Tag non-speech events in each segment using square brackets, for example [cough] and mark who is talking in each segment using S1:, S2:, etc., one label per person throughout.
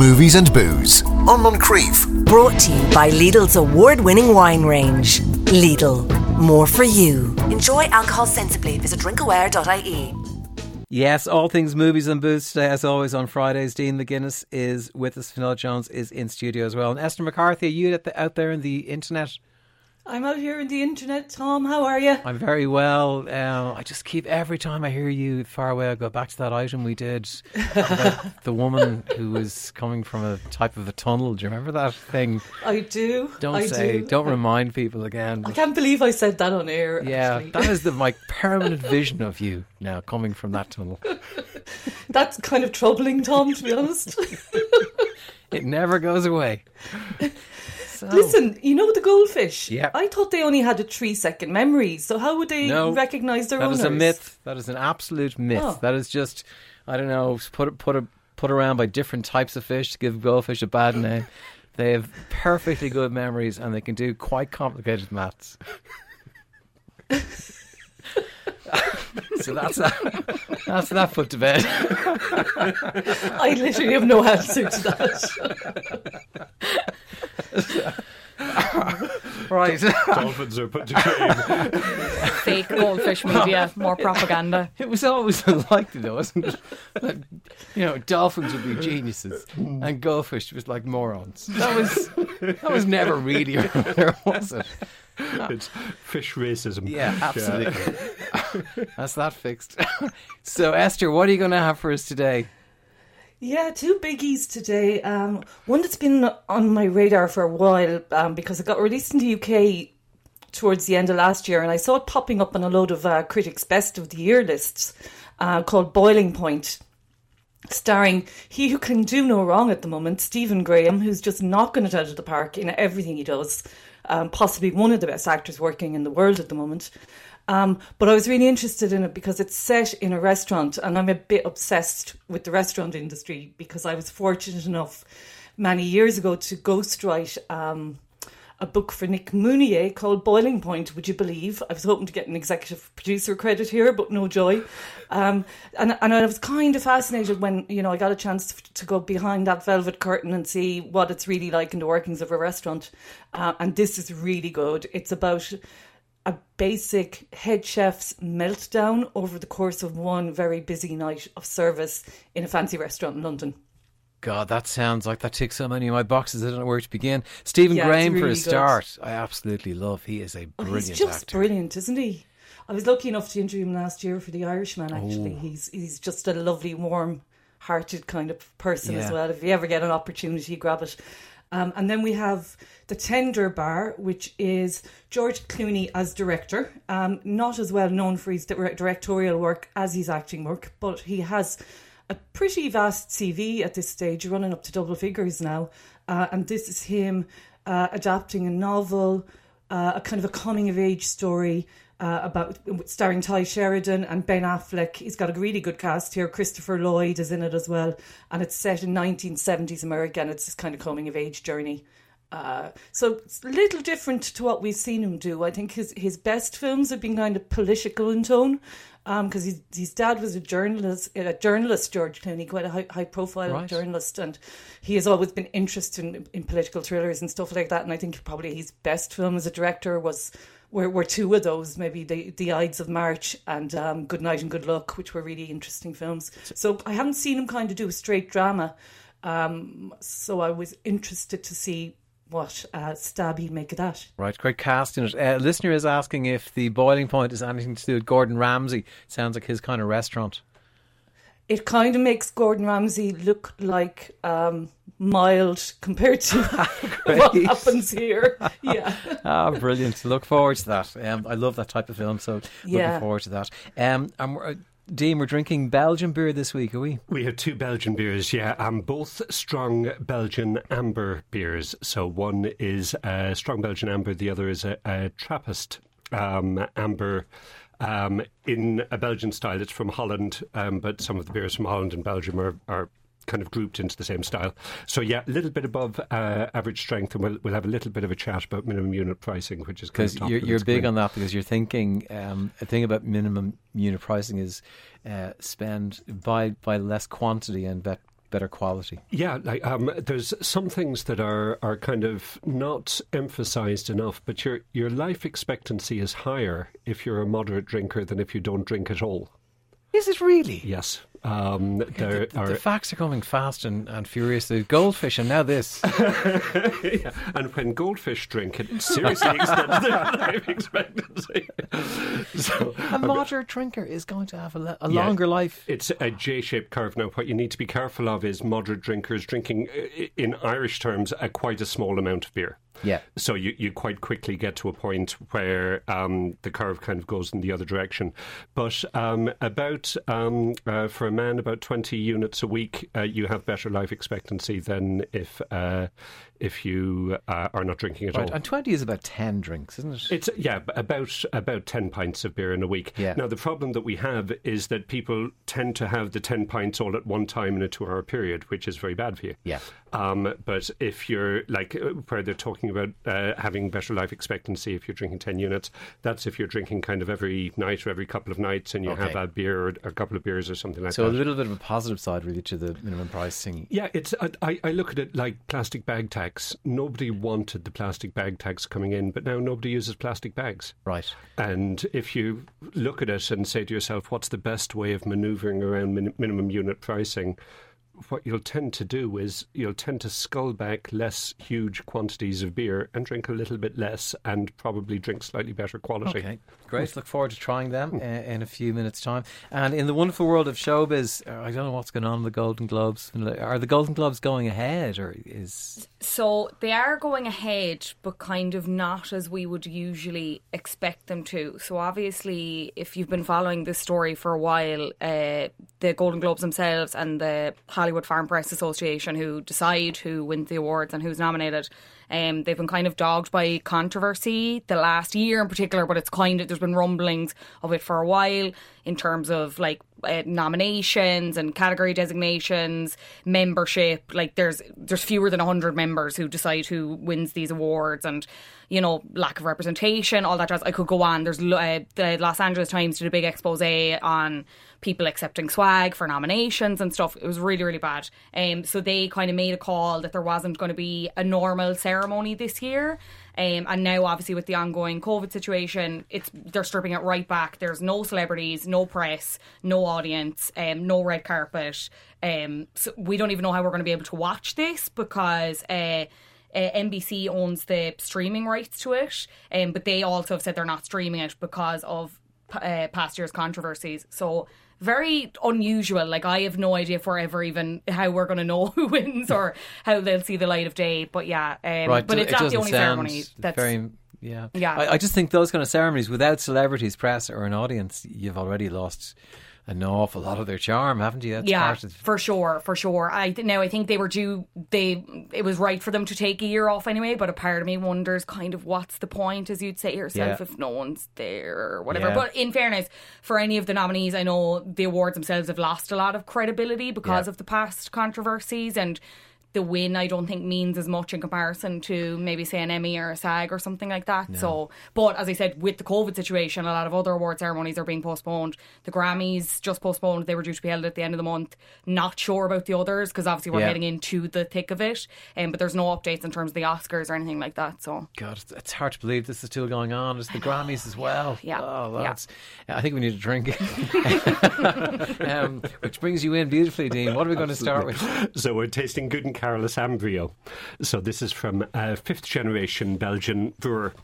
S1: Movies and Booze on Moncrieff.
S2: Brought to you by Lidl's award winning wine range. Lidl, more for you. Enjoy alcohol sensibly. Visit drinkaware.ie.
S3: Yes, all things movies and booze today, as always, on Fridays. Dean McGuinness is with us. Fionnuala Jones is in studio as well. And Esther McCarthy, are you out there in the internet?
S4: I'm out here in the internet, Tom. How are you?
S3: I'm very well. Uh, I just keep every time I hear you far away, I go back to that item we did about [laughs] the woman who was coming from a type of a tunnel. Do you remember that thing?
S4: I do.
S3: Don't
S4: I
S3: say.
S4: Do.
S3: not remind people again.
S4: I can't believe I said that on air.
S3: Yeah,
S4: actually.
S3: that is the my [laughs] permanent vision of you now coming from that tunnel. [laughs]
S4: That's kind of troubling, Tom. To be honest.
S3: it never goes away. So. Oh.
S4: Listen, you know the goldfish.
S3: Yeah.
S4: I thought they only had a three-second memory. So how would they
S3: No,
S4: recognise their
S3: That
S4: owners?
S3: is a myth. That is an absolute myth.
S4: Oh.
S3: That is just, I don't know, put put a, put around by different types of fish to give goldfish a bad name. [laughs] They have perfectly good memories and they can do quite complicated maths. [laughs] [laughs] so that's that. That's that put to bed. [laughs]
S4: I literally have no answer to that. [laughs]
S3: right. [laughs]
S5: Dolphins are put to shame. [laughs]
S6: fake goldfish media, more propaganda.
S3: It was always [laughs] unlikely, though, wasn't it? That, you know, dolphins would be geniuses, and goldfish was like morons. That was that was never really there, was it?
S5: it's fish racism.
S3: Yeah, absolutely. That's that fixed. so, Esther, what are you going to have for us today?
S4: Yeah, two biggies today. Um, one that's been on my radar for a while um, because it got released in the UK towards the end of last year, and I saw it popping up on a load of uh, critics' best of the year lists uh, called Boiling Point, starring he who can do no wrong at the moment, Stephen Graham, who's just knocking it out of the park in everything he does. Um, possibly one of the best actors working in the world at the moment. Um, but I was really interested in it because it's set in a restaurant, and I'm a bit obsessed with the restaurant industry because I was fortunate enough many years ago to ghostwrite um, a book for Nick Munier called Boiling Point. Would you believe? I was hoping to get an executive producer credit here, but no joy. Um, and and I was kind of fascinated when you know I got a chance to, go behind that velvet curtain and see what it's really like in the workings of a restaurant. Uh, and this is really good. It's about a basic head chef's meltdown over the course of one very busy night of service in a fancy restaurant in London.
S3: God, that sounds like that ticks so many of my boxes. I don't know where to begin. Stephen
S4: Yeah,
S3: Graham for a start. I absolutely love. He is a
S4: Oh,
S3: brilliant
S4: he's just
S3: actor.
S4: brilliant, isn't he? I was lucky enough to interview him last year for The Irishman. Actually,
S3: Oh.
S4: he's he's just a lovely, warm-hearted kind of person as well. If you ever get an opportunity, grab it. Um, and then we have the Tender Bar, which is George Clooney as director. Um, not as well known for his directorial work as his acting work, but he has a pretty vast CV at this stage, running up to double figures now. Uh, and this is him uh, adapting a novel, uh, a kind of a coming of age story uh, about starring Tye Sheridan and Ben Affleck. He's got a really good cast here. Christopher Lloyd is in it as well, and it's set in 1970s America. And it's this kind of coming of age journey. Uh, so it's a little different to what we've seen him do. I think his his best films have been kind of political in tone, because his his dad was a journalist, a journalist George Clooney, quite a high, high profile
S3: Right.
S4: journalist, and he has always been interested in, in political thrillers and stuff like that. And I think probably his best film as a director was were, were two of those, maybe the the Ides of March and um, Good Night and Good Luck, which were really interesting films. So I haven't seen him kind of do a straight drama. Um, so I was interested to see what uh, stab he'd make of that.
S3: Right, great cast in it. Uh, listener is asking if the boiling point is anything to do with Gordon Ramsay. Sounds like his kind of restaurant.
S4: It kind of makes Gordon Ramsay look like um, mild compared to [laughs] [laughs] what happens here. [laughs] Yeah.
S3: Ah, brilliant! Look forward to that. Um, I love that type of film, so looking forward to that. Um, and we're, uh, Dean, we're drinking Belgian beer this week, are we?
S5: We have two Belgian beers, yeah, and both strong Belgian amber beers. So one is a strong Belgian amber, the other is a, a Trappist um, amber. Um, in a Belgian style, it's from Holland, um, but some of the beers from Holland and Belgium are, are kind of grouped into the same style. So yeah, a little bit above uh, average strength, and we'll, we'll have a little bit of a chat about minimum unit pricing, which is kind
S3: Because
S5: of
S3: you're, you're big on that because you're thinking um, a thing about minimum unit pricing is uh, spend buy buy less quantity and bet better quality.
S5: Yeah, like um, there's some things that are, are kind of not emphasized enough, but your your life expectancy is higher if you're a moderate drinker than if you don't drink at all.
S3: Is it really?
S5: Yes, um, there
S3: the,
S5: are.
S3: the facts are coming fast and, and furious. The goldfish and now this. [laughs]
S5: yeah. And when goldfish drink, it seriously [laughs] extends their life expectancy. [laughs] so,
S3: a moderate drinker is going to have a, le- a
S5: Yeah.
S3: longer life.
S5: It's a J-shaped curve. Now, what you need to be careful of is moderate drinkers drinking, uh, in Irish terms, a quite a small amount of beer.
S3: Yeah.
S5: So you, you quite quickly get to a point where um, the curve kind of goes in the other direction. But um, about um, uh, for a man, about twenty units a week, uh, you have better life expectancy than if uh, if you uh, are not drinking at
S3: Right.
S5: all.
S3: And 20 is about 10 drinks, isn't it?
S5: It's yeah, about about ten pints of beer in a week.
S3: Yeah.
S5: Now the problem that we have is that people tend to have the ten pints all at one time in a two-hour period, which is very bad for you.
S3: Yeah.
S5: Um, but if you're like uh, where they're talking about uh, having better life expectancy, if you're drinking ten units, that's if you're drinking kind of every night or every couple of nights, and you have
S3: Okay.
S5: a beer or a couple of beers or something like that.
S3: so a little bit of a positive side, really, to the minimum pricing.
S5: Yeah, it's. I, I look at it like plastic bag tax. Nobody wanted the plastic bag tax coming in, but now nobody uses plastic bags.
S3: Right.
S5: And if you look at it and say to yourself, what's the best way of manoeuvring around min- minimum unit pricing? What you'll tend to do is you'll tend to scull back less huge quantities of beer and drink a little bit less and probably drink slightly better quality.
S3: Okay, great. Look forward to trying them uh, in a few minutes' time. And in the wonderful world of showbiz, uh, I don't know what's going on with the Golden Globes. Are the Golden Globes going ahead, or is
S6: So they are going ahead, but kind of not as we would usually expect them to. So obviously, if you've been following this story for a while, uh, the Golden Globes themselves and the Hollywood Foreign Press Association, who decide who wins the awards and who's nominated, um, they've been kind of dogged by controversy the last year in particular. But it's kind of there's been rumblings of it for a while in terms of like uh, nominations and category designations, membership. Like there's there's fewer than hundred members who decide who wins these awards, and you know lack of representation, all that jazz. I could go on. There's uh, the Los Angeles Times did a big expose on people accepting swag for nominations and stuff. It was really really bad. Um, so they kind of made a call that there wasn't going to be a normal ceremony this year. Um, and now, obviously, with the ongoing COVID situation, it's they're stripping it right back. There's no celebrities, no press, no audience, um, no red carpet. Um, so we don't even know how we're going to be able to watch this because. Uh, uh, NBC owns the streaming rights to it, um, but they also have said they're not streaming it because of uh, past year's controversies. So very unusual. Like I have no idea if we're ever even how we're going to know [laughs] who wins or how they'll see the light of day. But yeah, um,
S3: right?
S6: but it's
S3: it
S6: not the only ceremony. That's
S3: very. Yeah,
S6: Yeah.
S3: I, I just think those kind of ceremonies without celebrities, press, or an audience, you've already lost an awful lot of their charm, haven't you? That's
S6: yeah,
S3: of,
S6: for sure, for sure. I th- now I think they were due. They it was right for them to take a year off anyway. But a part of me wonders, kind of, what's the point, as you'd say yourself,
S3: Yeah.
S6: if no one's there or whatever.
S3: Yeah.
S6: But in fairness, for any of the nominees, I know the awards themselves have lost a lot of credibility because
S3: Yeah.
S6: of the past controversies and. The win, I don't think, means as much in comparison to maybe say an Emmy or a SAG or something like that. So, but as I said, with the COVID situation, a lot of other award ceremonies are being postponed. The Grammys just postponed; they were due to be held at the end of the month. Not sure about the others because obviously we're
S3: Yeah.
S6: heading into the thick of it. Um, but there's no updates in terms of the Oscars or anything like that. So,
S3: God, it's, it's hard to believe this is still going on. It's the Grammys as well.
S6: Yeah,
S3: Oh,
S6: yeah.
S3: that's. I think we need a drink. [laughs] [laughs] um, which brings you in beautifully, Dean. What are we going to start with?
S5: So we're tasting Gouden Carolus Ambrio. So this is from a fifth generation Belgian brewer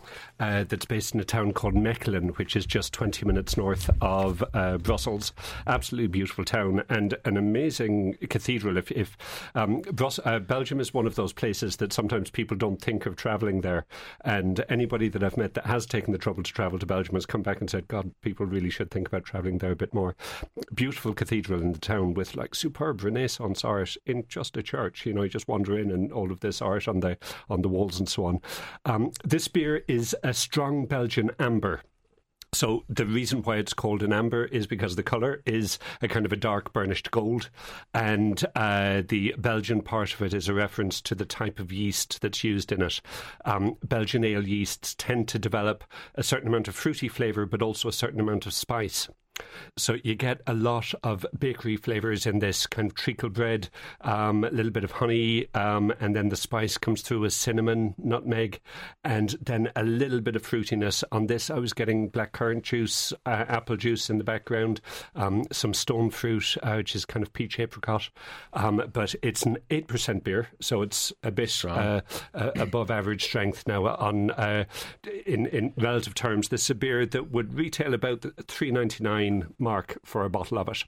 S5: uh, that's based in a town called Mechelen, which is just 20 minutes north of uh, Brussels. Absolutely beautiful town and an amazing cathedral. If, if um, uh, Belgium is one of those places that sometimes people don't think of travelling there, and anybody that I've met that has taken the trouble to travel to Belgium has come back and said, "God, people really should think about travelling there a bit more." Beautiful cathedral in the town with like superb Renaissance art in just a church. You know, just wander in and all of this art on the on the walls and so on. Um, this beer is a strong Belgian amber. So the reason why it's called an amber is because the color is a kind of a dark burnished gold, and uh, the Belgian part of it is a reference to the type of yeast that's used in it. Um, Belgian ale yeasts tend to develop a certain amount of fruity flavor, but also a certain amount of spice. So you get a lot of bakery flavors in this kind of treacle bread, um, a little bit of honey, um, and then the spice comes through with cinnamon, nutmeg, and then a little bit of fruitiness. On this, I was getting blackcurrant juice, uh, apple juice in the background, um, some stone fruit, uh, which is kind of peach apricot. Um, but it's an 8% beer, so it's a bit uh, uh, above average strength now. On uh, in, in relative terms, this is a beer that would retail about three ninety nine mark for a bottle of it,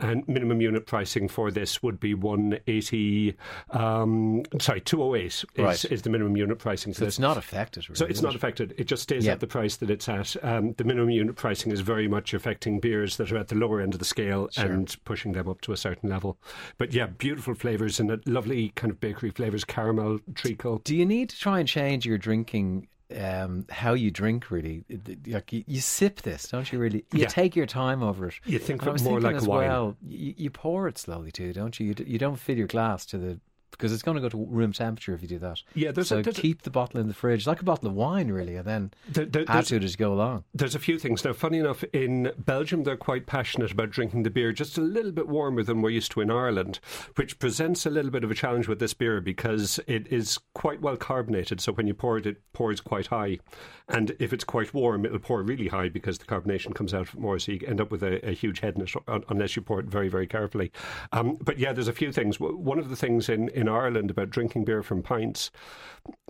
S5: and minimum unit pricing for this would be one eighty. Um, sorry, two oh eight is,
S3: Right.
S5: is the minimum unit pricing.
S3: So it's not affected. Really,
S5: So it's not affected. It just stays
S3: Yeah.
S5: at the price that it's at. Um, the minimum unit pricing is very much affecting beers that are at the lower end of the scale and pushing them up to a certain level. But yeah, beautiful flavors and a lovely kind of bakery flavors, caramel, treacle.
S3: Do you need to try and change your drinking? Um, how you drink, really? Like you, you sip this, don't you? Really, you
S5: Yeah.
S3: take your time over it.
S5: You think
S3: And I
S5: of
S3: was
S5: it more like wine.
S3: well. You, you pour it slowly too, don't you? You, d- you don't fill your glass to the because it's going to go to room temperature if you do that.
S5: Yeah, there's a-
S3: so
S5: there's a-
S3: keep the bottle in the fridge like a bottle of wine, really, and then
S5: There- there-
S3: add to it as you go along.
S5: There's a few things. Now, funny enough, in Belgium, they're quite passionate about drinking the beer just a little bit warmer than we're used to in Ireland, which presents a little bit of a challenge with this beer because it is quite well carbonated. So when you pour it, it pours quite high. And if it's quite warm, it'll pour really high because the carbonation comes out more. So you end up with a, a huge head in it unless you pour it very, very carefully. Um, but yeah, there's a few things. One of the things in, in Ireland about drinking beer from pints,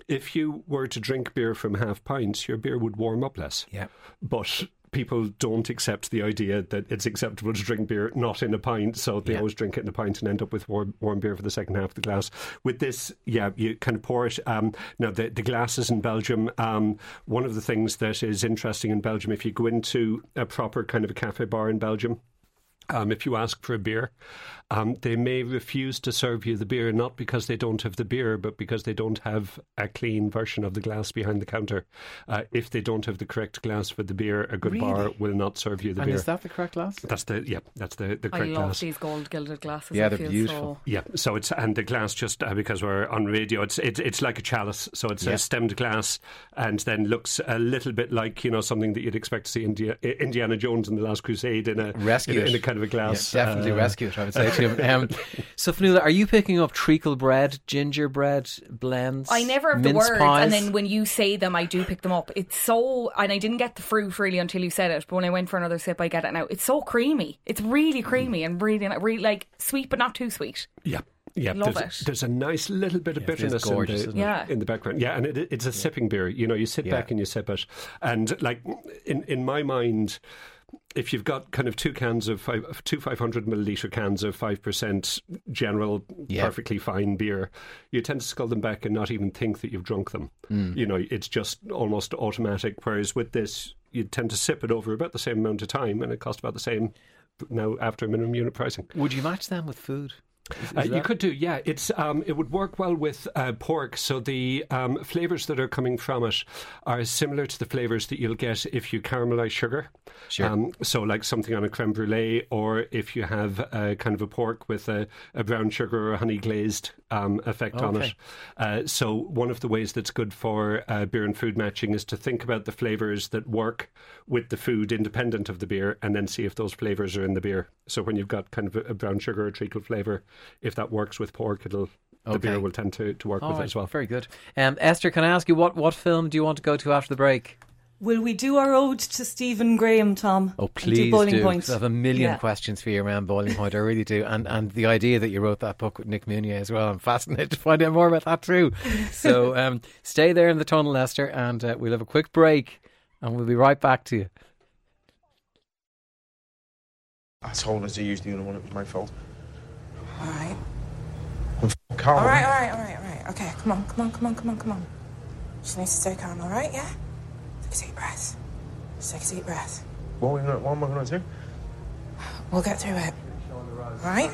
S5: if you were to drink beer from half pints, your beer would warm up less
S3: Yeah.
S5: but people don't accept the idea that it's acceptable to drink beer not in a pint, so they
S3: Yeah.
S5: always drink it in a pint and end up with warm, warm beer for the second half of the glass. With this, yeah, you kind of pour it. Um, now, the, the glasses in Belgium, um, one of the things that is interesting in Belgium, if you go into a proper kind of a cafe bar in Belgium, um, if you ask for a beer, um, they may refuse to serve you the beer, not because they don't have the beer, but because they don't have a clean version of the glass behind the counter. Uh, if they don't have the correct glass for the beer, a good bar will not serve you the
S3: And
S5: beer.
S3: is that the correct glass?
S5: that's the yeah, that's the the correct glass.
S6: I love
S5: glass.
S6: these gold gilded glasses.
S3: Yeah, they're
S6: feel
S3: beautiful.
S6: So...
S5: Yeah, so it's and the glass just uh, because we're on radio, it's it's it's like a chalice, so it's
S3: Yeah.
S5: a stemmed glass, and then looks a little bit like you know something that you'd expect to see India, Indiana Jones in the Last Crusade in a
S3: Rescue
S5: in, a- in a kind of a glass.
S3: Yeah, definitely
S5: uh,
S3: rescue it, I would say to him. [laughs] Um, so, Fionnuala, are you picking up treacle bread, gingerbread blends?
S6: I never have the
S3: mince
S6: words,
S3: pies?
S6: and then when you say them, I do pick them up. It's so, and I didn't get the fruit really until you said it. But when I went for another sip, I get it now. It's so creamy. It's really creamy and really, really like sweet, but not too sweet.
S5: Yeah. Yeah,
S6: Love
S5: there's,
S6: it.
S5: there's a nice little bit of
S3: Yeah,
S5: bitterness
S3: gorgeous,
S5: in, the.
S6: Yeah.
S5: in the background. Yeah, and it, it's a sipping beer. You know, you sit
S3: Yeah.
S5: back and you sip it, and like in in my mind, if you've got kind of two cans of five, two 500 milliliter cans of 5% general,
S3: Yeah.
S5: perfectly fine beer, you tend to scull them back and not even think that you've drunk them.
S3: Hmm.
S5: You know, it's just almost automatic. Whereas with this, you tend to sip it over about the same amount of time and it costs about the same now after minimum unit pricing.
S3: Would you match them with food?
S5: Uh, you could do, yeah. It's um, it would work well with uh, pork. So the um, flavors that are coming from it are similar to the flavors that you'll get if you caramelize sugar.
S3: Sure.
S5: Um, so like something on a creme brulee, or if you have a kind of a pork with a, a brown sugar or honey glazed um, effect on it. Uh, so one of the ways that's good for uh, beer and food matching is to think about the flavors that work with the food independent of the beer, and then see if those flavors are in the beer. So when you've got kind of a, a brown sugar or treacle flavor, if that works with pork, it'll the
S3: Okay.
S5: beer will tend to, to work
S3: All
S5: with
S3: right,
S5: it as well.
S3: Very good. Um, Esther, can I ask you what, what film do you want to go to after the break?
S4: Will we do our ode to Stephen Graham, Tom?
S3: Oh,
S4: And
S3: please
S4: do Boiling
S3: do.
S4: Point.
S3: 'cause I have a million
S4: Yeah.
S3: questions for you around Boiling Point. I really do. And and the idea that you wrote that book with Nick Munier as well, I'm fascinated to find out more about that too. [laughs] So um, stay there in the tunnel, Esther, and uh, we'll have a quick break and we'll be right back to you.
S7: I told her to use the other one. It was my fault.
S8: All right.
S7: I'm f- calm.
S8: All right, all right, all right, all right. Okay, come on, come on, come on, come on, come on. Just need to stay calm, all right? Yeah? Take a deep breath. Just take a deep breath.
S7: What, are we gonna, what am I going to do?
S8: We'll get through it. All right?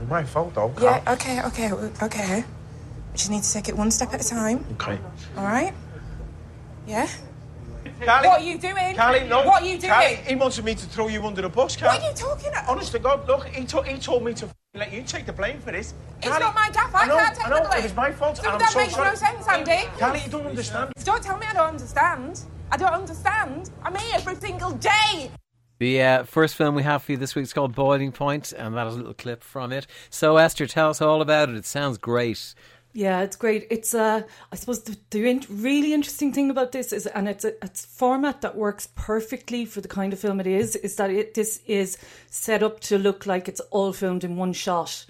S7: It's my fault, though. Calm.
S8: Yeah, okay, okay, okay. We just need to take it one step at a time,
S7: Okay.
S8: all right? Yeah?
S7: Carly,
S8: What are you doing?
S7: Carly, no.
S8: What are you doing?
S7: Carly, he wanted me to throw you under the bus, Carly.
S8: What are you talking about?
S7: Honest to God, look, he, to- he told me to f- let you take the blame for this.
S8: It's
S7: Carly,
S8: not my gaff. I,
S7: know,
S8: can't take
S7: I know,
S8: the blame.
S7: It was my fault.
S8: So
S7: and I'm
S8: that
S7: so
S8: makes
S7: sorry.
S8: no sense, Andy.
S7: Carly, you don't understand.
S8: Don't tell me I don't understand. I don't understand. I'm here every single day.
S3: The uh, first film we have for you this week is called Boiling Point, and that is a little clip from it. So, Esther, tell us all about it. It sounds great.
S4: Yeah, it's great. It's uh, I suppose the, the in- really interesting thing about this is, and it's a it's format that works perfectly for the kind of film it is, is that it this is set up to look like it's all filmed in one shot.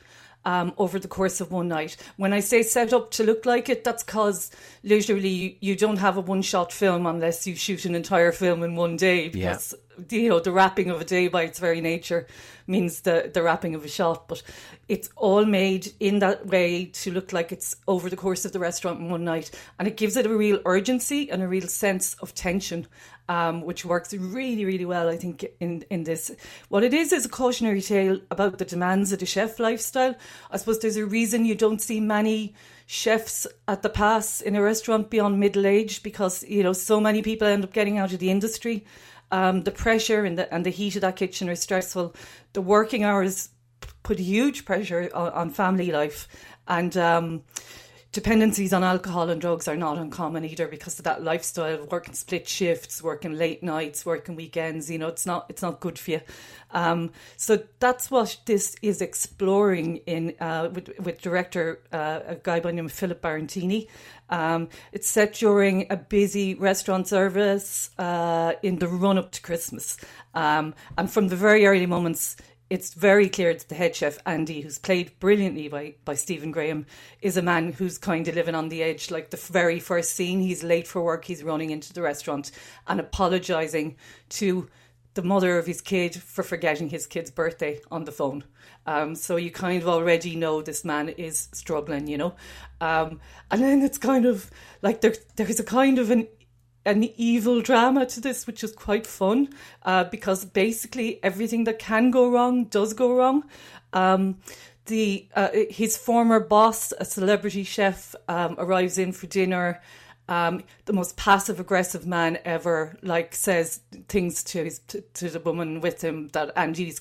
S4: Um, over the course of one night. When I say set up to look like it, that's because literally you, don't have a one shot film unless you shoot an entire film in one day. Because you know the wrapping of a day by its very nature means the the wrapping of a shot. But it's all made in that way to look like it's over the course of the restaurant in one night, and it gives it a real urgency and a real sense of tension. Um, which works really, really well, I think, in, in this. What it is is a cautionary tale about the demands of the chef lifestyle. I suppose there's a reason you don't see many chefs at the pass in a restaurant beyond middle age because, you know, so many people end up getting out of the industry. Um, the pressure and the, and the heat of that kitchen are stressful. The working hours put huge pressure on, on family life. And, um, dependencies on alcohol and drugs are not uncommon either because of that lifestyle working split shifts working late nights working weekends you know it's not it's not good for you. Um, so that's what this is exploring in uh, with, with director uh, a guy by the name of Philip Barantini um, it's set during a busy restaurant service uh, in the run up to Christmas. Um, and from the very early moments it's very clear that the head chef Andy, who's played brilliantly by by Stephen Graham, is a man who's kind of living on the edge. Like the very first scene, he's late for work, he's running into the restaurant and apologising to the mother of his kid for forgetting his kid's birthday on the phone. Um, so you kind of already know this man is struggling, you know. Um, and then it's kind of like there there's a kind of an an evil drama to this, which is quite fun uh, because basically everything that can go wrong does go wrong. Um, the uh, his former boss, a celebrity chef, um, arrives in for dinner. Um, the most passive aggressive man ever, like says things to his to, to the woman with him that Andy's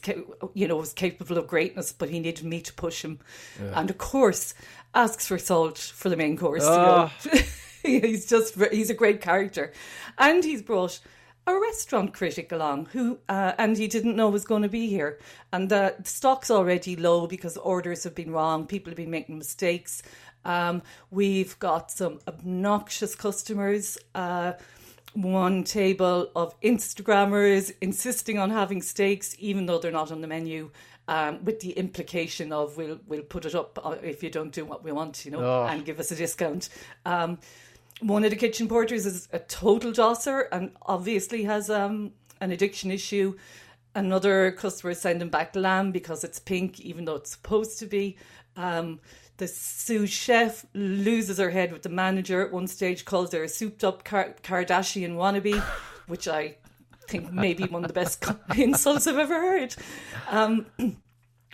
S4: you know was capable of greatness, but he needed me to push him, yeah. and of course asks for salt for the main course.
S3: Oh.
S4: You know? [laughs] [laughs] he's just he's a great character, and he's brought a restaurant critic along who uh, and he didn't know was going to be here, and the stock's already low because orders have been wrong, people have been making mistakes. Um, we've got some obnoxious customers. Uh, one table of Instagrammers insisting on having steaks, even though they're not on the menu. Um, with the implication of we'll we'll put it up uh, if you don't do what we want, you know,
S3: Oh.
S4: and give us a discount. Um, one of the kitchen porters is a total dosser and obviously has um, an addiction issue. Another customer is sending back lamb because it's pink, even though it's supposed to be. Um, the sous chef loses her head with the manager at one stage, calls her a souped up Kar- Kardashian wannabe, which I think may be one of the best [laughs] insults I've ever heard. Um, [clears throat]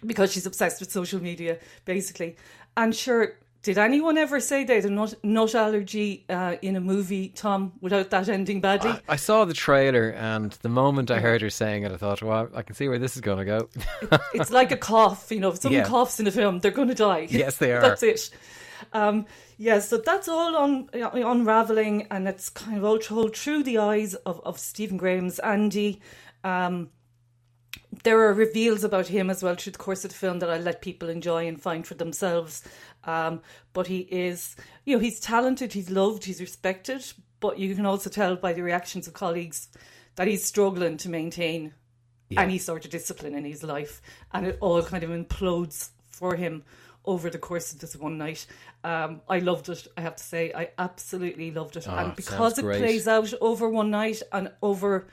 S4: because she's obsessed with social media, basically. And sure, did anyone ever say they had a nut, nut allergy uh, in a movie, Tom, without that ending badly?
S3: I saw the trailer, and the moment I heard her saying it, I thought, well, I can see where this is going to go.
S4: it's like a cough, you know, if someone
S3: Yeah.
S4: coughs in a film, they're going to die. [laughs]
S3: Yes, they [laughs] are.
S4: that's it. Um, yeah, so that's all on uh, unraveling, and it's kind of all told through the eyes of, of Stephen Graham's Andy. Um, there are reveals about him as well through the course of the film that I let people enjoy and find for themselves. Um, but he is, you know, he's talented, he's loved, he's respected, but you can also tell by the reactions of colleagues that he's struggling to maintain any sort of discipline in his life, and it all kind of implodes for him over the course of this one night. Um, I loved it. I have to say, I absolutely loved it,
S3: Oh,
S4: and because it plays out over one night and over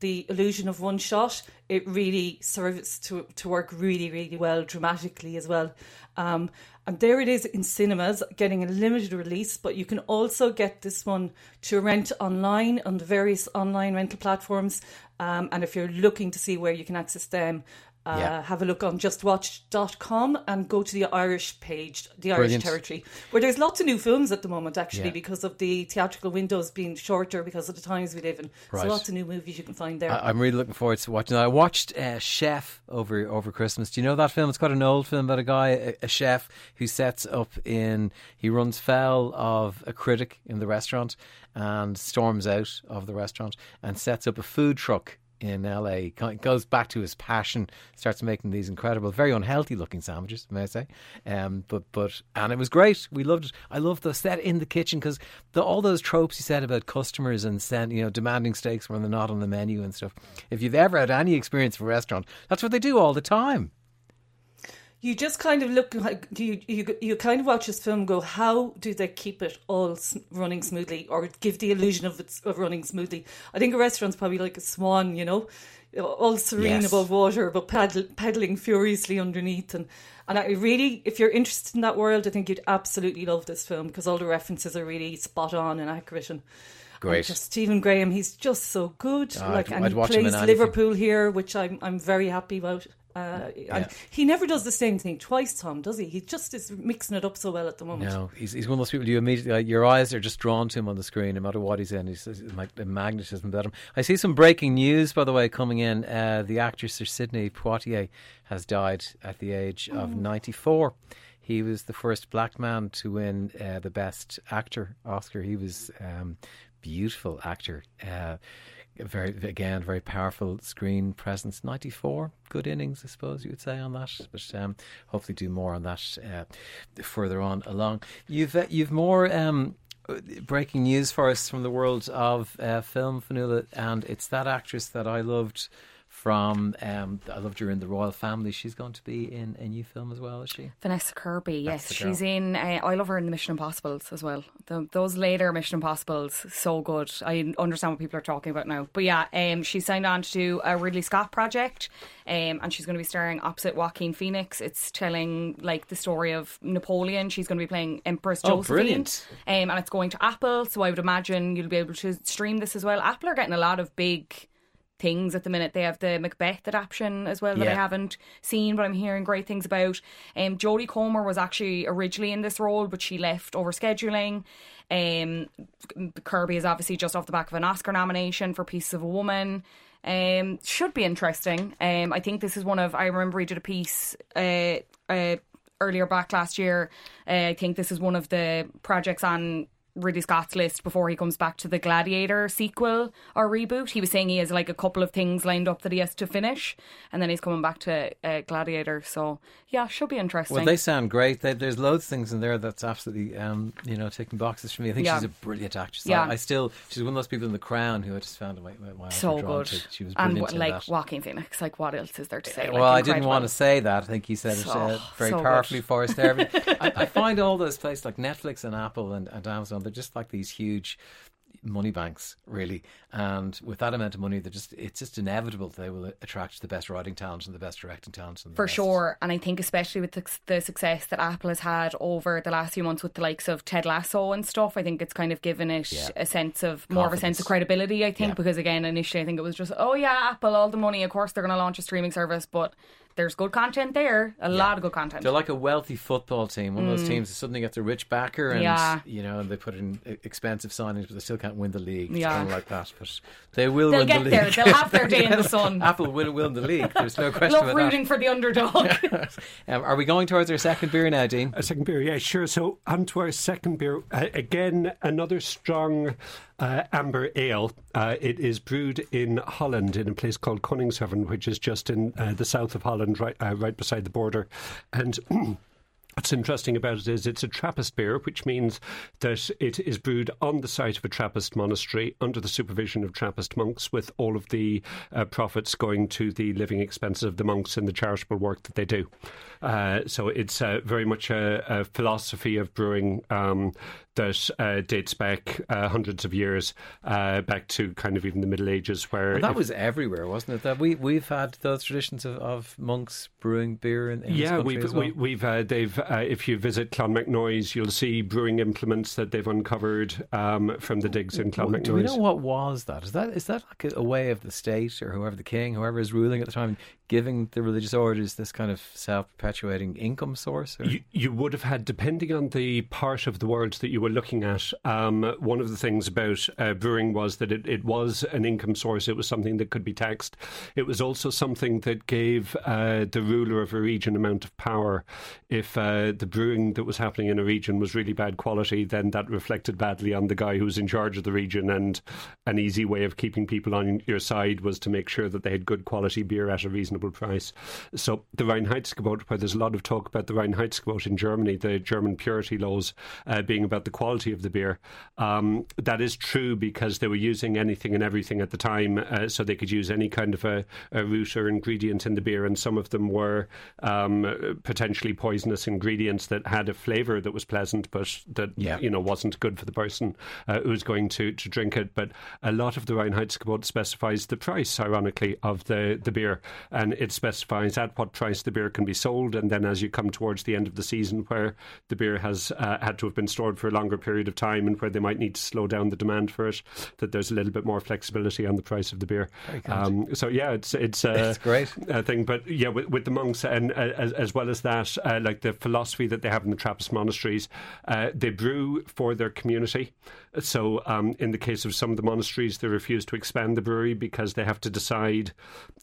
S4: the illusion of one shot, it really serves to to work really, really well dramatically as well. Um, and there it is in cinemas, getting a limited release, but you can also get this one to rent online on the various online rental platforms. Um, and if you're looking to see where you can access them, uh,
S3: Yeah.
S4: have a look on justwatch.com and go to the Irish page, the Irish
S3: Brilliant.
S4: territory, where there's lots of new films at the moment, actually,
S3: Yeah.
S4: because of the theatrical windows being shorter because of the times we live in.
S3: Right.
S4: So lots of new movies you can find there.
S3: I- I'm really looking forward to watching that. I watched uh, Chef over over Christmas. Do you know that film? It's quite an old film about a guy, a, a chef who sets up in. He runs foul of a critic in the restaurant and storms out of the restaurant and sets up a food truck in LA. Goes back to his passion, starts making these incredible, very unhealthy looking sandwiches, may I say? Um, but but and it was great. We loved it. I loved the set in the kitchen because all those tropes you said about customers and send, you know demanding steaks when they're not on the menu and stuff. If you've ever had any experience of a restaurant, that's what they do all the time.
S4: You just kind of look like you you you kind of watch this film and go, how do they keep it all running smoothly, or give the illusion of it of running smoothly? I think a restaurant's probably like a swan, you know, all serene
S3: Yes.
S4: above water, but paddle, pedaling furiously underneath. And and I really, if you're interested in that world, I think you'd absolutely love this film because all the references are really spot on and accurate. And
S3: Great.
S4: and just Stephen Graham, he's just so good.
S3: Oh,
S4: like,
S3: I'd-
S4: and
S3: I'd
S4: he
S3: watch him in
S4: plays. Liverpool here, which I'm I'm very happy about. Uh, and he never does the same thing twice, Tom, does he? He just is mixing it up so well at the moment.
S3: No, he's, he's one of those people you immediately like, your eyes are just drawn to him on the screen, no matter what he's in. He's, he's like the magnetism about him. I see some breaking news, by the way, coming in. Uh, the actor Sir Sidney Poitier has died at the age of ninety four. He was the first black man to win uh, the Best Actor Oscar. He was um, beautiful actor. Uh, very again, very powerful screen presence. Ninety four, good innings, I suppose you would say on that. But um, hopefully, do more on that uh, further on along. You've uh, you've more. Um, breaking news for us from the world of uh, film, Fionnuala, and it's that actress that I loved from. Um, I loved her in the Royal Family. She's going to be in a new film as well, is she?
S6: Vanessa Kirby, yes, she's in. Uh, I love her in the Mission Impossibles as well. The, those later Mission Impossibles, so good. I understand what people are talking about now. But yeah, um, she signed on to do a Ridley Scott project, um, and she's going to be starring opposite Joaquin Phoenix. It's telling like the story of Napoleon. She's going to be playing Empress
S3: Oh,
S6: Josephine,
S3: brilliant.
S6: um, and it's going to Apple. So I would imagine you'll be able to stream this as well. Apple are getting a lot of big things at the minute. They have the Macbeth adaptation as well that I haven't seen, but I'm hearing great things about. Um, Jodie Comer was actually originally in this role, but she left over scheduling. Um, Kirby is obviously just off the back of an Oscar nomination for Pieces of a Woman. Um, should be interesting. Um, I think this is one of. I remember he did a piece. Uh, uh, earlier back last year. Uh, I think this is one of the projects on Ridley Scott's list before he comes back to the Gladiator sequel or reboot. He was saying he has like a couple of things lined up that he has to finish, and then he's coming back to uh, Gladiator. So yeah, should be interesting.
S3: Well, they sound great. They, there's loads of things in there that's absolutely, um, you know, ticking boxes for me. I think
S6: Yeah.
S3: she's a brilliant actress.
S6: Yeah.
S3: I, I still, she's one of those people in The Crown who I just found my, my,
S6: so good.
S3: to. She was
S6: and
S3: brilliant in
S6: like
S3: that.
S6: Joaquin Phoenix. Like what else is there to say?
S3: well,
S6: like,
S3: I didn't want to say that. I think he said it uh, very
S6: so good.
S3: powerfully for us there. [laughs] I, I find all those places like Netflix and Apple and, and Amazon, they're just like these huge money banks, really. And with that amount of money, they're just it's just inevitable they will attract the best writing talent and the best directing talent.
S6: For
S3: best-
S6: sure, and I think especially with the, the success that Apple has had over the last few months with the likes of Ted Lasso and stuff, I think it's kind of given it
S3: Yeah.
S6: a sense of more of a sense of credibility. I think
S3: Yeah.
S6: because again, initially I think it was just oh yeah, Apple, all the money, of course they're going to launch a streaming service, but there's good content there, a lot of good content.
S3: They're like a wealthy football team. One of those teams that suddenly gets a rich backer, and
S6: Mm. Yeah.
S3: you know, and they put in expensive signings, but they still can't win the league. It's
S6: Yeah.
S3: kind of like that, but they will
S6: They'll
S3: win
S6: get
S3: the league.
S6: there. They'll have their day in the [laughs] sun.
S3: Apple will win the league. There's no [laughs] question
S6: Love
S3: about
S6: rooting for the underdog. [laughs]
S3: that. Um, are we going towards our second beer now, Dean?
S5: A second beer, yeah, sure. So, on to our second beer. Uh, again, another strong uh, amber ale. Uh, it is brewed in Holland in a place called Koningshoeven, which is just in uh, the south of Holland, right, uh, right beside the border. And [clears throat] What's interesting about it is it's a Trappist beer, which means that it is brewed on the site of a Trappist monastery under the supervision of Trappist monks, with all of the uh, profits going to the living expenses of the monks and the charitable work that they do. Uh, so it's uh, very much a, a philosophy of brewing um, that uh, dates back uh, hundreds of years, uh, back to kind of even the Middle Ages, where
S3: Well, that
S5: if-
S3: was everywhere, wasn't it? That we we've had those traditions of, of monks brewing beer in, in
S5: yeah, we've
S3: well.
S5: we, we've uh, they've if you visit Clonmacnoise, you'll see brewing implements that they've uncovered um, from the digs in
S3: Well, Do we know what was that? Is that is that like a, a way of the state or whoever the king, whoever is ruling at the time, giving the religious orders this kind of self-perpetuating income source?
S5: You, you would have had, depending on the part of the world that you were looking at, um, one of the things about uh, brewing was that it, it was an income source. It was something that could be taxed. It was also something that gave uh, the ruler of a region amount of power. If uh, the brewing that was happening in a region was really bad quality, then that reflected badly on the guy who was in charge of the region. And an easy way of keeping people on your side was to make sure that they had good quality beer at a reasonable price. So the Reinheitsgebot, where there's a lot of talk about the Reinheitsgebot in Germany, the German purity laws uh, being about the quality of the beer, um, that is true because they were using anything and everything at the time, uh, so they could use any kind of a, a, root or ingredient in the beer, and some of them were um, potentially poisonous ingredients that had a flavour that was pleasant, but that yeah. you know wasn't good for the person uh, who was going to, to drink it. But a lot of the Reinheitsgebot specifies the price, ironically, of the, the beer, and it specifies at what price the beer can be sold. And then as you come towards the end of the season, where the beer has uh, had to have been stored for a longer period of time and where they might need to slow down the demand for it, that there's a little bit more flexibility on the price of the beer. Um, so yeah, it's it's, uh,
S3: it's great
S5: uh, thing. But yeah, with, with the monks and uh, as, as, well as that, uh, like the philosophy that they have in the Trappist monasteries, uh, they brew for their community. So um, in the case of some of the monasteries, they refuse to expand the brewery because they have to decide: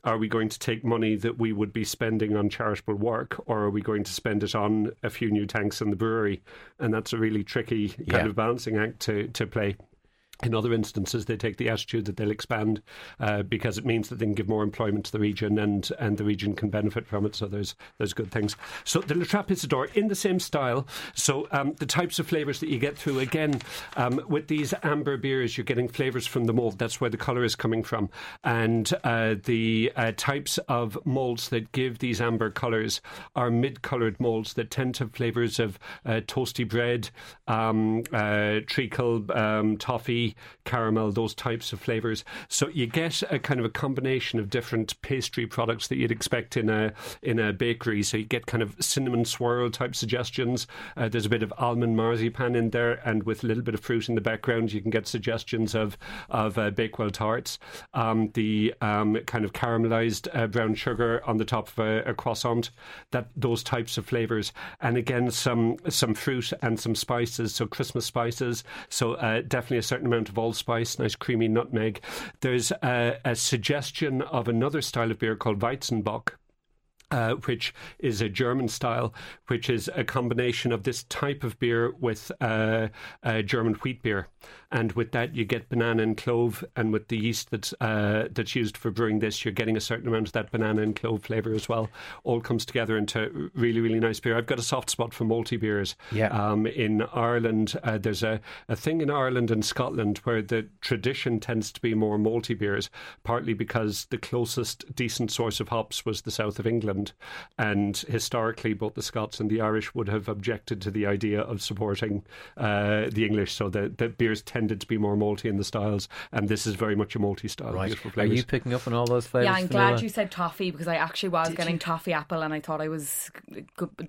S5: are we going to take money that we would be spending on charitable work, or are we going to spend it on a few new tanks in the brewery? And that's a really tricky kind yeah. of balancing act to, to play. In other instances, they take the attitude that they'll expand uh, because it means that they can give more employment to the region and, and the region can benefit from it. So there's there's good things. So the La Trappe in the same style. So um, the types of flavours that you get through again um, with these amber beers, you're getting flavours from the malt. That's where the colour is coming from, and uh, the uh, types of malts that give these amber colours are mid-coloured malts that tend to have flavours of uh, toasty bread, um, uh, treacle, um, caramel, those types of flavors. So you get a kind of a combination of different pastry products that you'd expect in a in a bakery. So you get kind of cinnamon swirl type suggestions. Uh, there's a bit of almond marzipan in there, and with a little bit of fruit in the background, you can get suggestions of of uh, Bakewell tarts. Um, the um, kind of caramelized uh, brown sugar on the top of a, a croissant. That those types of flavors, and again some some fruit and some spices. So Christmas spices. So uh, definitely a certain amount of allspice, nice creamy nutmeg. There's a, a suggestion of another style of beer called Weizenbock. Uh, which is a German style, which is a combination of this type of beer with uh, German wheat beer and with that you get banana and clove, and with the yeast that's uh, that's used for brewing this, you're getting a certain amount of that banana and clove flavour as well. All comes together into really really nice beer. I've got a soft spot for malty beers.
S3: Yeah.
S5: Um, in Ireland, uh, there's a, a thing in Ireland and Scotland where the tradition tends to be more malty beers, partly because the closest decent source of hops was the south of England, and historically both the Scots and the Irish would have objected to the idea of supporting uh, the English, so the, the beers tend tended to be more malty in the styles, and this is very much a malty style.
S3: Right. Are you picking up on all those flavours?
S6: Yeah, I'm glad you said toffee because I actually was Did getting you? toffee apple, and I thought I was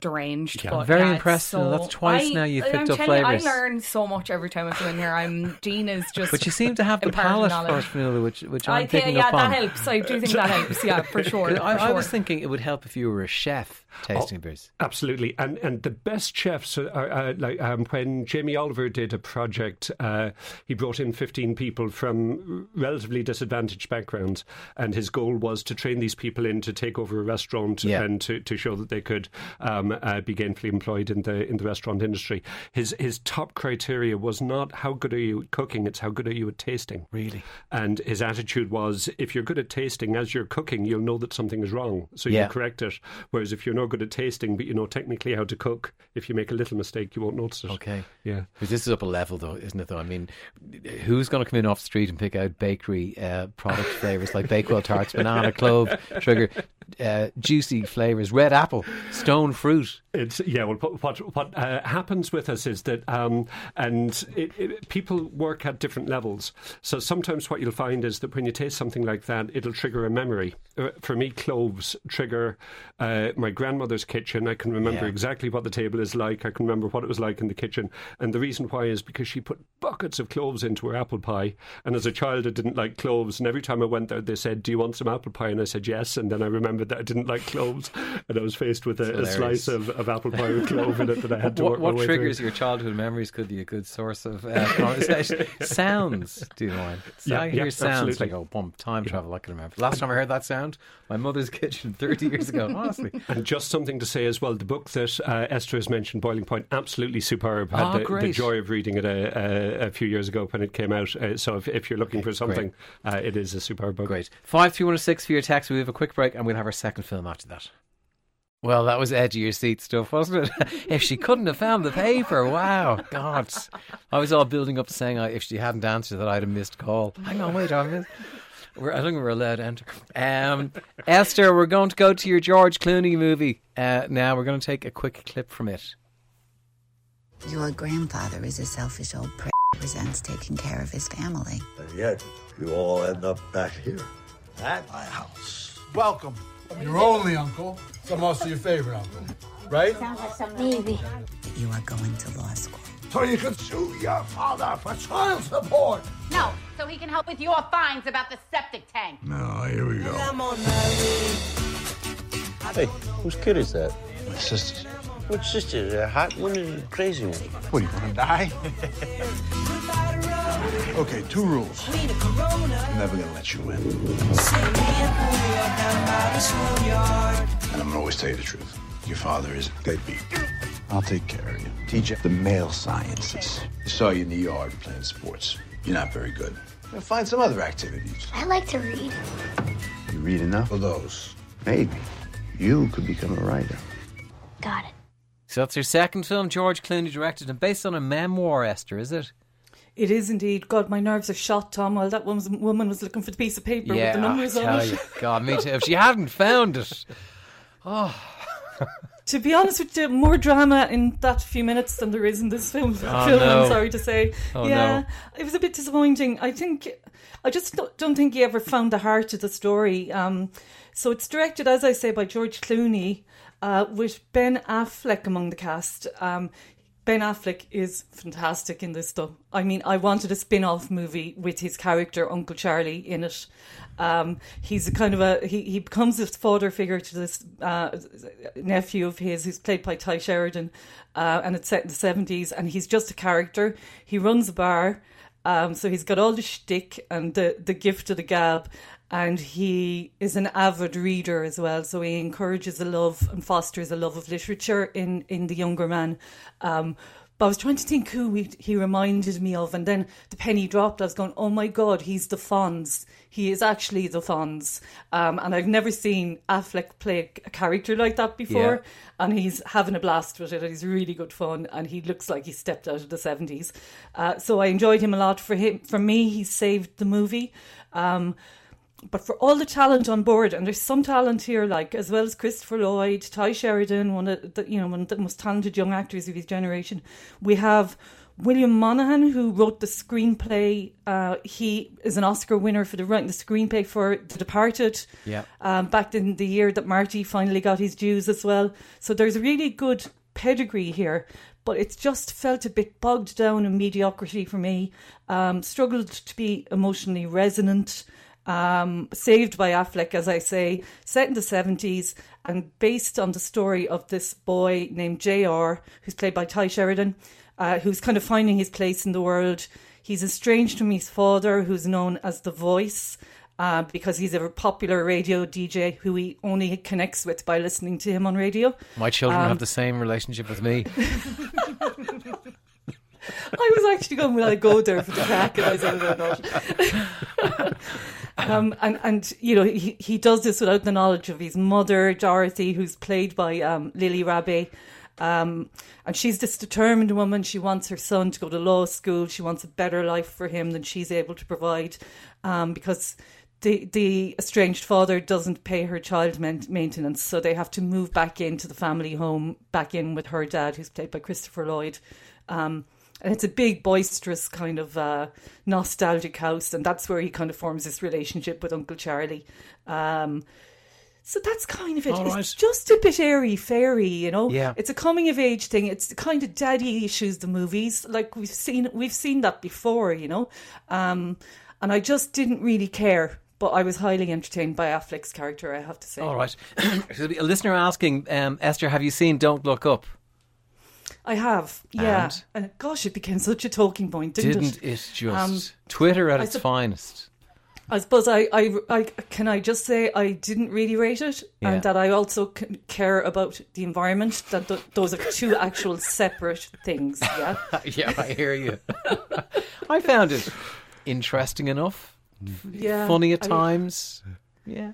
S6: deranged.
S3: Yeah,
S6: but
S3: I'm very
S6: yeah,
S3: impressed.
S6: So,
S3: that's twice
S6: I,
S3: now you've picked
S6: I'm
S3: up flavours.
S6: I learn so much every time I come in here. I'm Dean is just.
S3: But you seem to have the palate for it, vanilla, which which I'm
S6: I think,
S3: picking
S6: yeah,
S3: up
S6: on.
S3: that
S6: helps. I do think that helps. Yeah, for [laughs] sure. For
S3: I,
S6: sure.
S3: I was thinking it would help if you were a chef tasting
S5: oh,
S3: beers.
S5: Absolutely, and and the best chefs are, are like um, when Jamie Oliver did a project, uh, he brought in 15 people from relatively disadvantaged backgrounds, and his goal was to train these people in to take over a restaurant
S3: yeah.
S5: and to, to show that they could um, uh, be gainfully employed in the in the restaurant industry. His his top criteria was not how good are you at cooking; it's how good are you at tasting.
S3: Really,
S5: and his attitude was, if you're good at tasting, as you're cooking, you'll know that something is wrong, so
S3: yeah.
S5: you correct it. Whereas if you're not good at tasting, but you know technically how to cook, if you make a little mistake, you won't notice it.
S3: Okay,
S5: yeah.
S3: Because this is up a level, though, isn't it? Though I mean, who's going to come in off the street and pick out bakery uh, product [laughs] flavors like Bakewell tarts, banana, clove, sugar, uh, juicy flavors, red apple, stone fruit?
S5: It's yeah. Well, what what uh, happens with us is that, um, and it, it, people work at different levels. So sometimes what you'll find is that when you taste something like that, it'll trigger a memory. Uh, for me, cloves trigger uh, my grandmother's kitchen. I can remember
S3: Yeah.
S5: exactly what the table is like. I can remember what it was like in the kitchen, and the reason why is because she put buckets of cloves into her apple pie. And as a child, I didn't like cloves, and every time I went there, they said, "Do you want some apple pie?" And I said yes. And then I remembered that I didn't like cloves, [laughs] and I was faced with a, a slice of, of apple pie with clove in it that I had to
S3: What,
S5: work
S3: what
S5: my way
S3: triggers
S5: through.
S3: your childhood memories could be a good source of uh, conversation. [laughs] sounds, do you mind? So
S5: Yeah,
S3: I
S5: yeah,
S3: sounds
S5: absolutely.
S3: like, oh, bump, time travel, I can remember. Last time I heard that sound, my mother's kitchen 30 years ago, honestly. [laughs]
S5: And just something to say as well, the book that uh, Esther has mentioned, Boiling Point, absolutely superb. Had
S3: Oh,
S5: the, the joy of reading it a, a, a few years ago when it came out. Uh, so if, if you're looking for something, uh, it is a superb book.
S3: Great. 5316 for your text. We have a quick break and we'll have our second film after that. Well, that was edge of your seat stuff, wasn't it? [laughs] if she couldn't have found the paper, wow, God. I was all building up to saying uh, if she hadn't answered that I'd have missed call. Hang on, wait, I missed. We're, I think we're allowed to enter. Um, Esther, we're going to go to your George Clooney movie. Uh, now we're going to take a quick clip from it.
S9: Your grandfather is a selfish old prick who resents taking care of his family.
S10: And yet, you all end up back here at my house.
S11: Welcome. Your only uncle, some also your favorite uncle, right?
S9: Sounds like some maybe. You are going to law school.
S10: So you can sue your father for child support.
S12: No, so he can help with your fines about the septic tank.
S10: No, here we go.
S13: Hey, whose kid is that?
S10: My sister's.
S13: Which sister? The hot one or the crazy one?
S11: What, you want to die? okay, two rules. I'm never going to let you win. And I'm going to always tell you the truth. Your father is deadbeat. I'll take care of you. Teach you the male sciences. I saw you in the yard playing sports. You're not very good. Now find some other activities.
S14: I like to read.
S11: You read enough of those. Maybe you could become a writer.
S14: Got it.
S3: So that's your second film, George Clooney directed and based on a memoir, Esther, is it?
S4: It is indeed. God, my nerves are shot, Tom, while that woman's, woman was looking for the piece of paper with the numbers on it.
S3: you. [laughs] God, me too. If she hadn't found it, Oh.
S4: To be honest with you, more drama in that few minutes than there is in this film.
S3: Oh,
S4: film
S3: no.
S4: I'm sorry to say.
S3: Oh,
S4: yeah,
S3: no.
S4: it was a bit disappointing. I think, I just don't, don't think he ever found the heart of the story. Um, so it's directed, as I say, by George Clooney, uh, with Ben Affleck among the cast. Um, Ben Affleck is fantastic in this stuff. I mean, I wanted a spin off movie with his character, Uncle Charlie, in it. Um, he's a kind of a, he, he becomes this father figure to this uh, nephew of his who's played by Tye Sheridan, uh, and it's set in the 70s, and he's just a character. He runs a bar, um, so he's got all the shtick and the, the gift of the gab, and he is an avid reader as well. So he encourages a love and fosters a love of literature in, in the younger man. Um, but I was trying to think who he, he reminded me of, and then the penny dropped. I was going, "Oh my god, he's the Fonz. He is actually the Fonz." Um, and I've never seen Affleck play a character like that before,
S3: Yeah.
S4: and he's having a blast with it. and He's really good fun, and he looks like he stepped out of the seventies. Uh, so I enjoyed him a lot. For him, for me, he saved the movie. Um, but for all the talent on board, and there's some talent here, like as well as Christopher Lloyd, Tye Sheridan, one of the you know one of the most talented young actors of his generation. We have William Monahan, who wrote the screenplay. Uh, he is an Oscar winner for the writing the screenplay for The Departed.
S3: Yeah.
S4: Um, back in the year that Marty finally got his dues as well. So there's a really good pedigree here. But it's just felt a bit bogged down in mediocrity for me. Um, struggled to be emotionally resonant um, saved by Affleck, as I say, set in the 70s and based on the story of this boy named JR, who's played by Tye Sheridan, uh, who's kind of finding his place in the world. He's estranged from his father, who's known as The Voice. Uh, because he's a popular radio DJ who he only connects with by listening to him on radio.
S3: my children
S4: Um,
S3: have the same relationship with me. [laughs]
S4: I was actually going, will I go there for the crack? And I said, no, not. [laughs] um, and, and, you know, he, he does this without the knowledge of his mother, Dorothy, who's played by um, Lily Rabe. Um, and she's this determined woman. She wants her son to go to law school. She wants a better life for him than she's able to provide um, because the the estranged father doesn't pay her child main- maintenance, so they have to move back into the family home, back in with her dad, who's played by Christopher Lloyd. Um, and it's a big, boisterous kind of uh, nostalgic house, and that's where he kind of forms this relationship with Uncle Charlie. Um, so that's kind of it.
S3: All
S4: It's
S3: right.
S4: just a bit airy fairy, you know.
S3: Yeah.
S4: it's a coming of age thing. It's the kind of daddy issues. The movies, like we've seen, we've seen that before, you know. Um, and I just didn't really care but I was highly entertained by Affleck's character. I have to say.
S3: All right. [coughs] A listener asking, um, Esther, have you seen Don't Look Up?
S4: I have, yeah.
S3: And?
S4: And, gosh, it became such a talking point, didn't,
S3: Didn't
S4: it?
S3: it just
S4: Um,
S3: Twitter at
S4: I
S3: its
S4: sup-
S3: finest?
S4: I suppose I, I, I can I just say I didn't really rate it,
S3: Yeah.
S4: and that I also c- care about the environment. That th- those are two actual separate things. Yeah. [laughs]
S3: yeah, I hear you. I found it interesting enough,
S4: Yeah,
S3: funny at
S4: I-
S3: times. Yeah.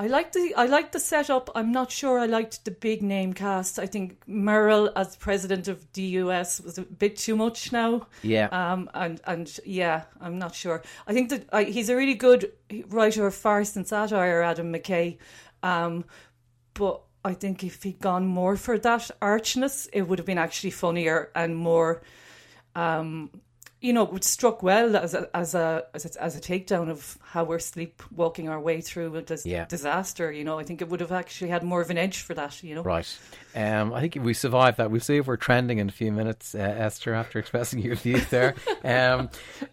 S4: I like the I like the setup. I'm not sure I liked the big name cast. I think Meryl as president of the US was a bit too much now.
S3: Yeah.
S4: Um. And and yeah, I'm not sure. I think that I, he's a really good writer of farce and satire, Adam McKay. Um. But I think if he'd gone more for that archness, it would have been actually funnier and more. Um. You know, it struck well as a as a as a, as a takedown of how we're sleepwalking our way through a dis-
S3: Yeah.
S4: disaster. You know, I think it would have actually had more of an edge for that. You know,
S3: Right. Um, I think we survive that, we'll see if we're trending in a few minutes, uh, Esther, after expressing your views there. [laughs] Um,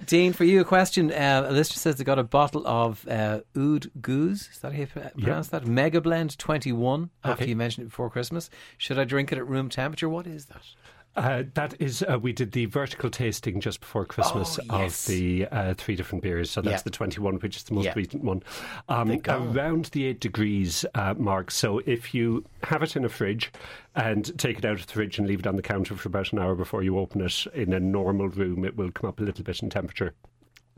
S3: Dean, for you, a question. Uh, a listener says they got a bottle of uh, Oud Goose. Is that how you pr- pronounce that? Mega Blend 21, after
S5: Okay.
S3: you mentioned it before Christmas. Should I drink it at room temperature? What is that?
S5: Uh, that is, uh, we did the vertical tasting just before Christmas
S3: Oh, yes.
S5: of the uh, three different beers. So that's
S3: Yeah.
S5: the 21, which is the most
S3: Yeah.
S5: recent one. Um, around the 8 degrees uh, mark. So if you have it in a fridge and take it out of the fridge and leave it on the counter for about an hour before you open it in a normal room, it will come up a little bit in temperature.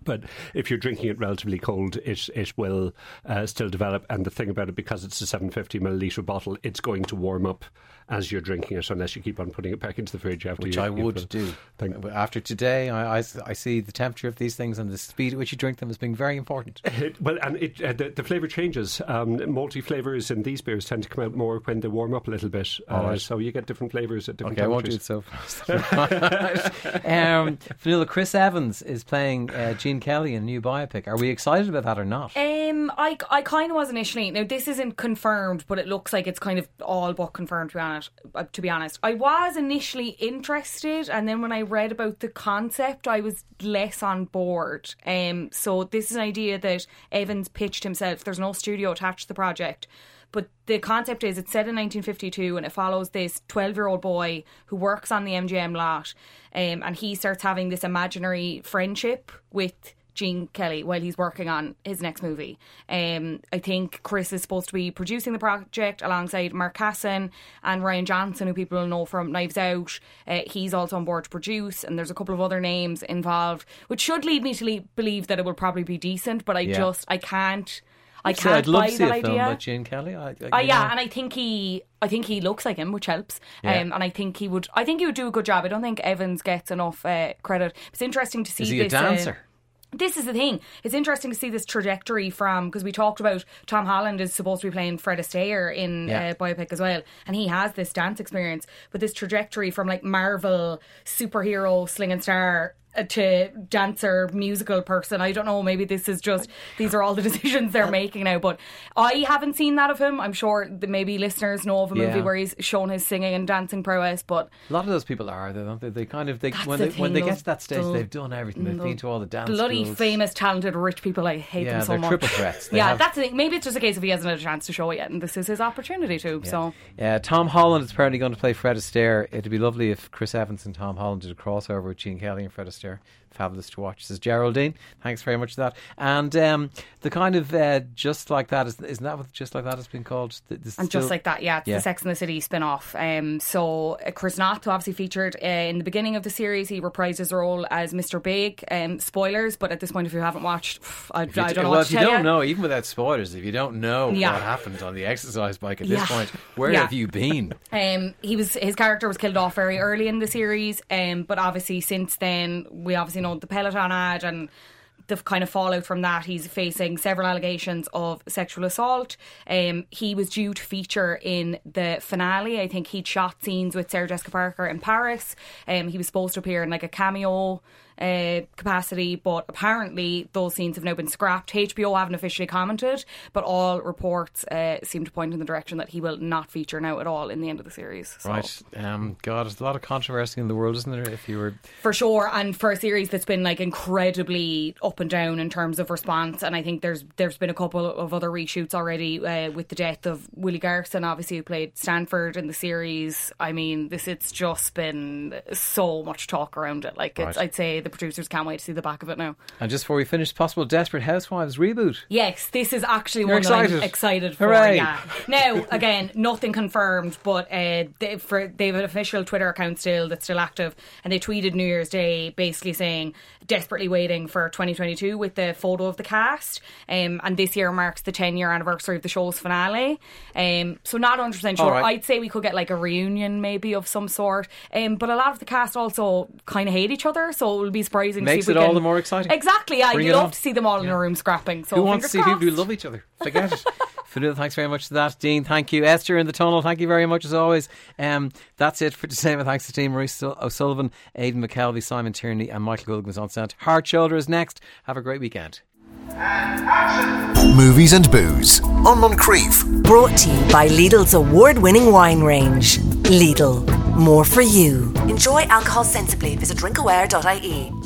S5: But if you're drinking it relatively cold, it it will uh, still develop. And the thing about it, because it's a 750 milliliter bottle, it's going to warm up as you're drinking it, unless you keep on putting it back into the fridge after.
S3: You, which
S5: you,
S3: I
S5: you
S3: would
S5: fill-
S3: do.
S5: Thank-
S3: But After today, I, I, I see the temperature of these things and the speed at which you drink them as being very important. [laughs]
S5: It- well, and it, uh, the, the flavour changes. Um, multi flavours in these beers tend to come out more when they warm up a little bit. Uh,
S3: All right.
S5: So you get different flavours at different
S3: Okay, I won't do
S5: temperatures.
S3: it so fast. [laughs] um, Fionnuala, Chris Evans is playing uh, Gene Kelly in a new biopic. Are we excited about that or not?
S6: Um, I, I kind of was initially. Now this isn't confirmed, but it looks like it's kind of all but confirmed. To be honest, uh, to be honest, I was initially interested, and then when I read about the concept, I was less on board. Um, so this is an idea that Evans pitched himself. There's no studio attached to the project. But the concept is it's set in 1952 and it follows this 12 year old boy who works on the MGM lot um, and he starts having this imaginary friendship with Gene Kelly while he's working on his next movie. Um, I think Chris is supposed to be producing the project alongside Mark Kassen and Rian Johnson, who people will know from Knives Out. Uh, he's also on board to produce, and there's a couple of other names involved, which should lead me to le- believe that it will probably be decent. But I
S3: Yeah.
S6: just I can't. I
S3: So
S6: can't
S3: I'd love
S6: buy
S3: to see
S6: that
S3: a film
S6: idea.
S3: about Gene Kelly. I, I,
S6: Uh, yeah,
S3: know.
S6: and I think he, I think he looks like him, which helps.
S3: Yeah.
S6: Um, and I think he would, I think he would do a good job. I don't think Evans gets enough uh, credit. It's interesting to see.
S3: Is he a
S6: this, uh,
S3: dancer?
S6: This is the thing. It's interesting to see this trajectory from because we talked about Tom Holland is supposed to be playing Fred Astaire in
S3: Yeah.
S6: uh, biopic as well, and he has this dance experience. But this trajectory from like Marvel superhero slinging star uh, Uh, to dancer musical person. I don't know. Maybe this is just these are all the [laughs] decisions they're making now. But I haven't seen that of him. I'm sure that maybe listeners know of a movie
S3: Yeah.
S6: where he's shown his singing and dancing prowess. But
S3: A lot of those people are, they don't they? They kind of they
S6: That's
S3: when
S6: the
S3: they when
S6: thing,
S3: they get to that stage, they've done everything. They've been to all the dance
S6: bloody
S3: schools.
S6: famous, talented, rich people. I hate
S3: Yeah,
S6: them so much.
S3: triple threats.
S6: Yeah,
S3: have-
S6: that's the thing. Maybe it's just a case of he hasn't had a chance to show it yet, and this is his opportunity to. So
S3: yeah, Tom Holland is apparently going to play Fred Astaire. It'd be lovely if Chris Evans and Tom Holland did a crossover with Gene Kelly and Fred Astaire. Fabulous to watch. Says Geraldine. Thanks very much for that. And um, the kind of uh, just like that is isn't that what just like that has been called?
S6: And just like that, yeah, it's
S3: Yeah.
S6: the Sex and the City spin off. Um, so uh, Chris Noth, who obviously featured uh, in the beginning of the series, he reprised his role as Mr. Big. Um, spoilers, but at this point, if you haven't watched, I, I
S3: you-
S6: don't know
S3: well, if you don't
S6: you.
S3: know, even without spoilers, if you don't know
S6: Yeah.
S3: what happened on the exercise bike at
S6: Yeah.
S3: this point, where have you been?
S6: Um, he was his character was killed off very early in the series, um, but obviously since then we obviously know the Peloton ad and the kind of fallout from that. He's facing several allegations of sexual assault. Um, he was due to feature in the finale. I think he'd shot scenes with Sarah Jessica Parker in Paris. Um, he was supposed to appear in like a cameo uh, capacity, but apparently those scenes have now been scrapped. HBO haven't officially commented, but all reports uh, seem to point in the direction that he will not feature now at all in the end of the series. So,
S3: Right. Um, God, there's a lot of controversy in the world, isn't there? If you were
S6: For sure, and for a series that's been like incredibly up and down in terms of response, and I think there's there's been a couple of other reshoots already uh, with the death of Willie Garson, obviously who played Stanford in the series. I mean, this it's just been so much talk around it. Like, it's,
S3: Right.
S6: I'd say the producers can't wait to see the back of it now.
S3: And just before we finish, possible Desperate Housewives reboot.
S6: Yes, this is actually
S3: You're
S6: one that I'm
S3: excited?
S6: excited for.
S3: Hooray.
S6: Yeah. Now, again, nothing confirmed, but uh, they, for, they have an official Twitter account still that's still active, and they tweeted New Year's Day basically saying desperately waiting for 2022 with the photo of the cast, um, and this year marks the 10 year anniversary of the show's finale. Um, so not 100 percent sure.
S3: Right.
S6: I'd say we could get like a reunion maybe of some sort, um, but a lot of the cast also kind of hate each other, so it will be surprising.
S3: Makes
S6: to see if
S3: it
S6: we
S3: all the more exciting.
S6: Exactly. Yeah,
S3: Bring
S6: you'd love
S3: on.
S6: to see them all in a room scrapping. So
S3: Who wants to see
S6: fingers
S3: people who love each other? Forget it. [laughs] Fionnuala, thanks very much for that. Dean, thank you. Esther in the tunnel, thank you very much as always. Um, that's it for today. My [laughs] thanks to Team Maurice O'Sullivan, Aidan McKelvey, Simon Tierney, and Michael Gilligan was on set. Hard Shoulder is next. Have a great weekend.
S1: Movies and booze on Moncrieff.
S2: Brought to you by Lidl's award winning wine range. Lidl, more for you. Enjoy alcohol sensibly. Visit drinkaware.ie.